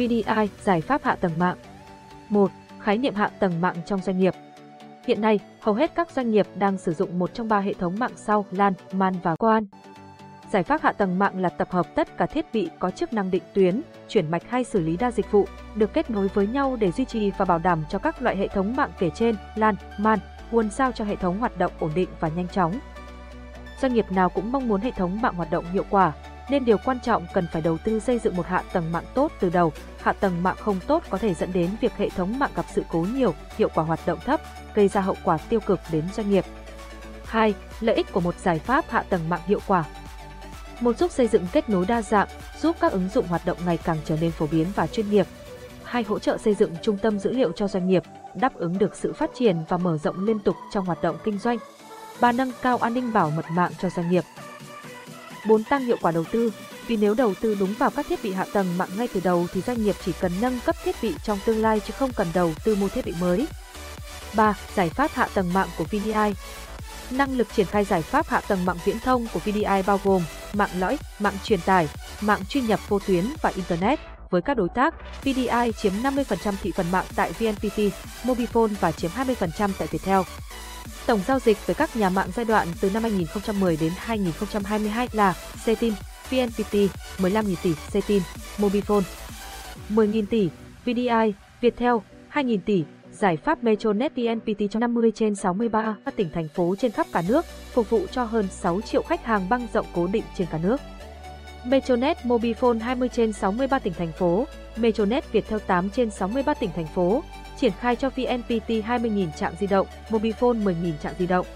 VDI, giải pháp hạ tầng mạng. 1. Khái niệm hạ tầng mạng trong doanh nghiệp. Hiện nay, hầu hết các doanh nghiệp đang sử dụng một trong ba hệ thống mạng sau LAN, MAN và WAN. Giải pháp hạ tầng mạng là tập hợp tất cả thiết bị có chức năng định tuyến, chuyển mạch hay xử lý đa dịch vụ, được kết nối với nhau để duy trì và bảo đảm cho các loại hệ thống mạng kể trên, LAN, MAN, WAN sao cho hệ thống hoạt động ổn định và nhanh chóng. Doanh nghiệp nào cũng mong muốn hệ thống mạng hoạt động hiệu quả, nên điều quan trọng cần phải đầu tư xây dựng một hạ tầng mạng tốt từ đầu. Hạ tầng mạng không tốt có thể dẫn đến việc hệ thống mạng gặp sự cố nhiều, hiệu quả hoạt động thấp, gây ra hậu quả tiêu cực đến doanh nghiệp. 2. Lợi ích của một giải pháp hạ tầng mạng hiệu quả. Một giúp xây dựng kết nối đa dạng, giúp các ứng dụng hoạt động ngày càng trở nên phổ biến và chuyên nghiệp. Hai hỗ trợ xây dựng trung tâm dữ liệu cho doanh nghiệp, đáp ứng được sự phát triển và mở rộng liên tục trong hoạt động kinh doanh. Ba nâng cao an ninh bảo mật mạng cho doanh nghiệp. 4. Tăng hiệu quả đầu tư, vì nếu đầu tư đúng vào các thiết bị hạ tầng mạng ngay từ đầu thì doanh nghiệp chỉ cần nâng cấp thiết bị trong tương lai chứ không cần đầu tư mua thiết bị mới. 3. Giải pháp hạ tầng mạng của VDI Năng lực triển khai giải pháp hạ tầng mạng viễn thông của VDI bao gồm mạng lõi, mạng truyền tải, mạng truy nhập vô tuyến và Internet. Với các đối tác, VDI chiếm 50% thị phần mạng tại VNPT, Mobifone và chiếm 20% tại Viettel. Tổng giao dịch với các nhà mạng giai đoạn từ năm 2010 đến 2022 là Cetin, VNPT 15.000 tỷ, Cetin, Mobifone 10.000 tỷ, VDI, Viettel 2.000 tỷ, giải pháp Metronet VNPT cho 50 trên 63 các tỉnh thành phố trên khắp cả nước, phục vụ cho hơn 6 triệu khách hàng băng rộng cố định trên cả nước. Metronet Mobifone 20 trên 63 tỉnh thành phố, Metronet Viettel 8 trên 63 tỉnh thành phố, triển khai cho VNPT 20.000 trạm di động, Mobifone 10.000 trạm di động.